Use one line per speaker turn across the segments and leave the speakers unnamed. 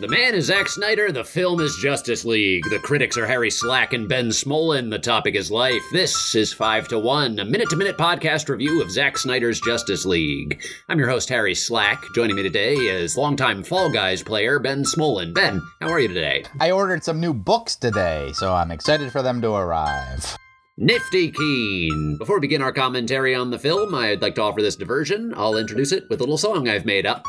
The man is Zack Snyder, the film is Justice League. The critics are Harry Slack and Ben Smolin. The topic is life. This is 5 to 1, a minute to minute podcast review of Zack Snyder's Justice League. I'm your host, Harry Slack. Joining me today is longtime Fall Guys player Ben Smolin. Ben, how are you today?
I ordered some new books today, so I'm excited for them to arrive.
Nifty Keen. Before we begin our commentary on the film, I'd like to offer this diversion. I'll introduce it with a little song I've made up.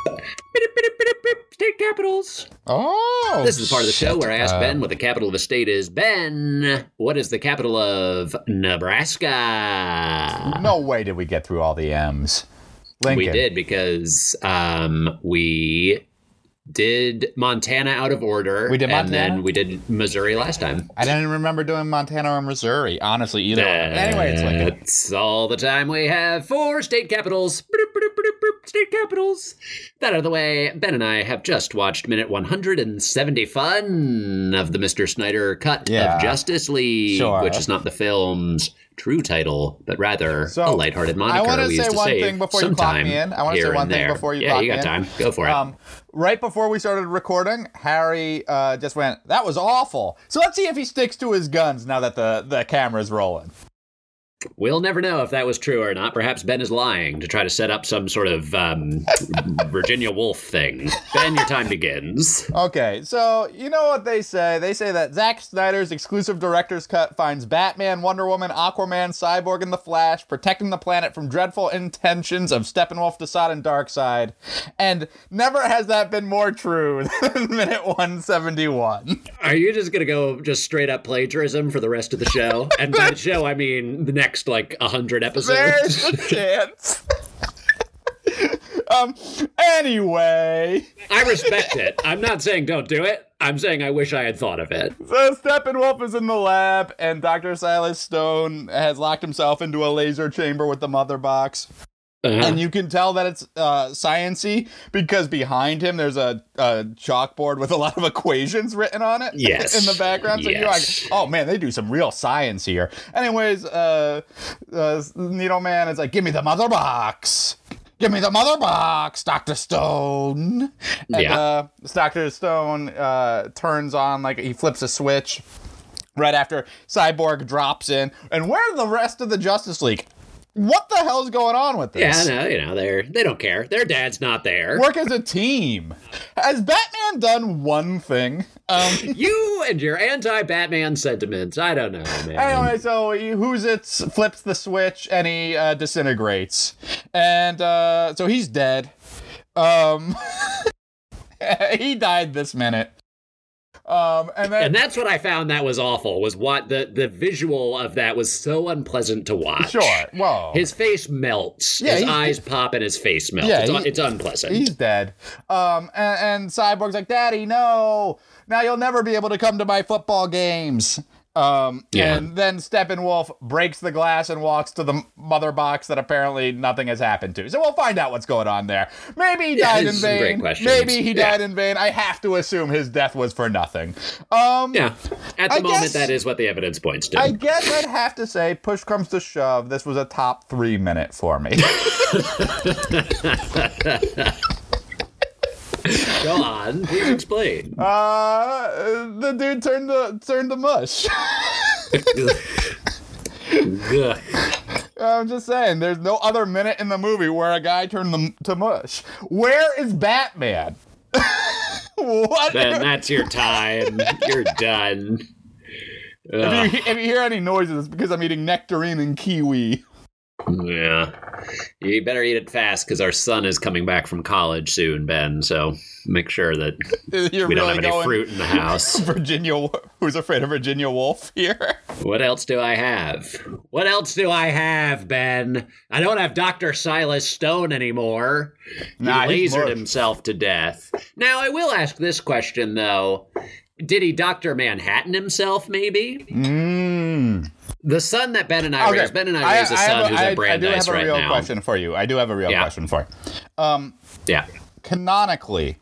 State capitals.
Oh,
This is the part of the show where I ask
Uh,
Ben what the capital of a state is. Ben, what is the capital of Nebraska?
No way did we get through all the M's. Lincoln.
We did because um, we did Montana out of order.
We did Montana.
and then we did Missouri last time.
I didn't remember doing Montana or Missouri. Honestly, either. one. Anyway, it's Lincoln.
That's all the time we have for state capitals. Boop, State capitals. That out of the way, Ben and I have just watched minute 170 fun of the Mr. Snyder cut
Yeah.
of Justice League,
Sure.
which is not the film's true title, but rather
So,
a lighthearted moniker
I
wanna
say one thing before you clock me in. I wanna say one thing
there.
before you
Yeah,
clock
you got
me in.
time. Go for it.
Um, right before we started recording, Harry uh, just went, "That was awful." So let's see if he sticks to his guns now that the the camera's rolling.
We'll never know if that was true or not. Perhaps Ben is lying to try to set up some sort of um, Virginia Woolf thing. Ben, your time begins.
Okay, so you know what they say? They say that Zack Snyder's exclusive director's cut finds Batman, Wonder Woman, Aquaman, Cyborg, and The Flash protecting the planet from dreadful intentions of Steppenwolf, Desaad, and Darkseid. And never has that been more true than minute 171.
Are you just gonna go just straight up plagiarism for the rest of the show? And by the show, I mean the next like a hundred
There's
episodes.
a chance. um, anyway,
I respect it. I'm not saying don't do it. I'm saying I wish I had thought of it.
so Steppenwolf is in the lab, and Dr. Silas Stone has locked himself into a laser chamber with the mother box.
Uh-huh.
and you can tell that it's uh, sciency because behind him there's a, a chalkboard with a lot of equations written on it.
Yes.
in the background. So
Yes.
you're like, oh man, they do some real science here. Anyways, uh, uh, Needle Man is like, give me the mother box. Give me the mother box, Doctor Stone. And
Yeah.
uh, Doctor Stone uh, turns on like he flips a switch right after Cyborg drops in. And where are the rest of the Justice League? What the hell's going on with this?
yeah, no, you know they're they don't care. Their dad's not there.
Work as a team. Has Batman done one thing? Um,
You and your anti-Batman sentiments. I don't know, man.
anyway, so he, who's it flips the switch and he uh, disintegrates, and uh, so he's dead. Um, he died this minute. Um, and then
And that's what I found that was awful. Was what the the visual of that was so unpleasant to watch.
sure, whoa,
His face melts.
Yeah,
his eyes pop and his face melts.
Yeah,
it's,
he-
it's unpleasant.
he's dead. Um, and, and Cyborg's like, Daddy, no, now you'll never be able to come to my football games. Um,
Yeah.
and then Steppenwolf breaks the glass and walks to the mother box that apparently nothing has happened to. So we'll find out what's going on there. Maybe he
Yeah,
died in
these are some great
vain. Maybe he
Yeah.
died in vain. I have to assume his death was for nothing. Um,
yeah. At the
I
moment,
guess-
that is what the evidence points to.
I guess I'd have to say, push comes to shove, this was a top three minute for me.
Go on. Please explain.
uh, the dude turned to turned to mush. I'm just saying, there's no other minute in the movie where a guy turned them to mush. Where is Batman? what?
Ben, that's your time. You're done.
if, you, if you hear any noises, it's because I'm eating nectarine and kiwi.
Yeah. You better eat it fast because our son is coming back from college soon, Ben. So make sure that
You're
we don't
really
have any fruit in the house.
Virginia, who's afraid of Virginia Woolf here?
What else do I have? What else do I have, Ben? I don't have Dr. Silas Stone anymore. He
Nah, he's
lasered himself to death. Now, I will ask this question, though. Did he Dr. Manhattan himself, maybe?
Mmm.
The son that Ben and I raised, Ben and I raised a son who's
I-
at
I do have a
right
real
now.
question for you. I do have a real
Yeah.
question for you. Um,
Yeah.
canonically,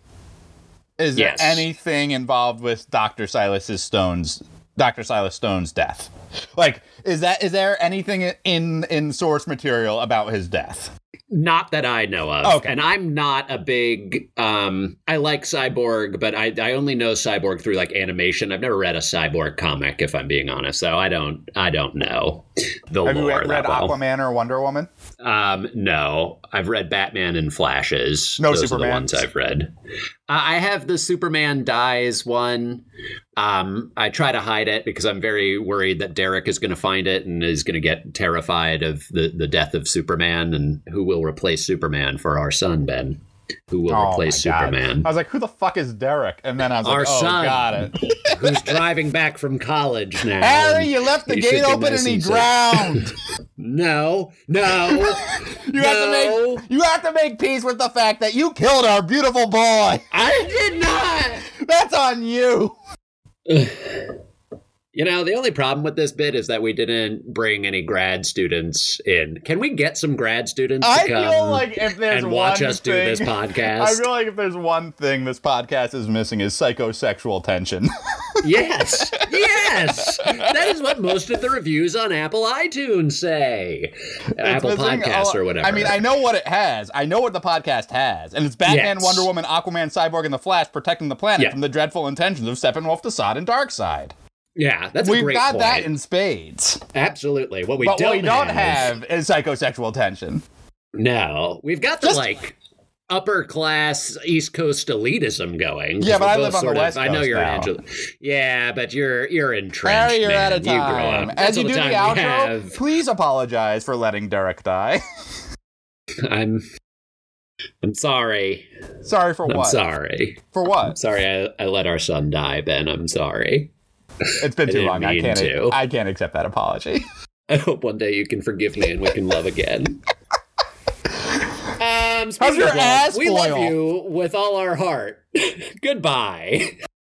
is
Yes.
there anything involved with Dr. Silas's Stone's Dr. Silas Stone's death? Like, is that is there anything in in source material about his death?
Not that I know of.
Okay.
And I'm not a big um I like Cyborg, but I, I only know Cyborg through like animation. I've never read a Cyborg comic, if I'm being honest. So I don't I don't know the
Have you
lore
read,
that well.
Aquaman or Wonder Woman?
Um, no, I've read Batman and Flashes.
No
Those are the ones I've read. Uh, I have the Superman dies one. Um, I try to hide it because I'm very worried that Derek is going to find it and is going to get terrified of the the death of Superman and who will replace Superman for our son Ben. Who will
Oh
replace. Superman?
I was like, who the fuck is Derek? And then I was
Our
like, oh,
son.
got it.
Who's driving back from college now?
Harry, you left the gate open
nice
and he drowned.
No, no,
You have to make you have to make peace with the fact that you killed our beautiful boy.
I did not.
That's on you.
You know, the only problem with this bit is that we didn't bring any grad students in. Can we get some grad students to
I
come
feel like if there's
and watch
one
us do
thing,
this podcast?
I feel like if there's one thing this podcast is missing is psychosexual tension.
Yes, yes. That is what most of the reviews on Apple iTunes say. Apple
missing
oh,
Podcasts
or whatever.
I mean, I know what it has. I know what the podcast has, and it's Batman,
Yes.
Wonder Woman, Aquaman, Cyborg, and the Flash protecting the planet
Yeah.
from the dreadful intentions of Steppenwolf, Desaad, and Darkseid.
yeah, that's
We've got
point.
that in spades.
Absolutely. What we
but
don't,
what we don't
have,
have is psychosexual tension.
No, we've got the
Just-
like upper class East Coast elitism going.
Yeah, but I live on the
of-
West
I know you're
now.
an. Yeah, but you're you're entrenched.
Harry, you're
man.
out of
You grow
time.
up.
As you do the
time
outro,
have.
please apologize for letting Derek die.
I'm I'm sorry.
sorry for
I'm
what?
sorry.
For
I'm
what?
sorry I, I let our son die, Ben. I'm sorry.
It's been too
didn't
long. I can't.
to.
I can't accept that apology.
I hope one day you can forgive me and we can love again. Speaking
your ass
we love you with all our heart. Goodbye.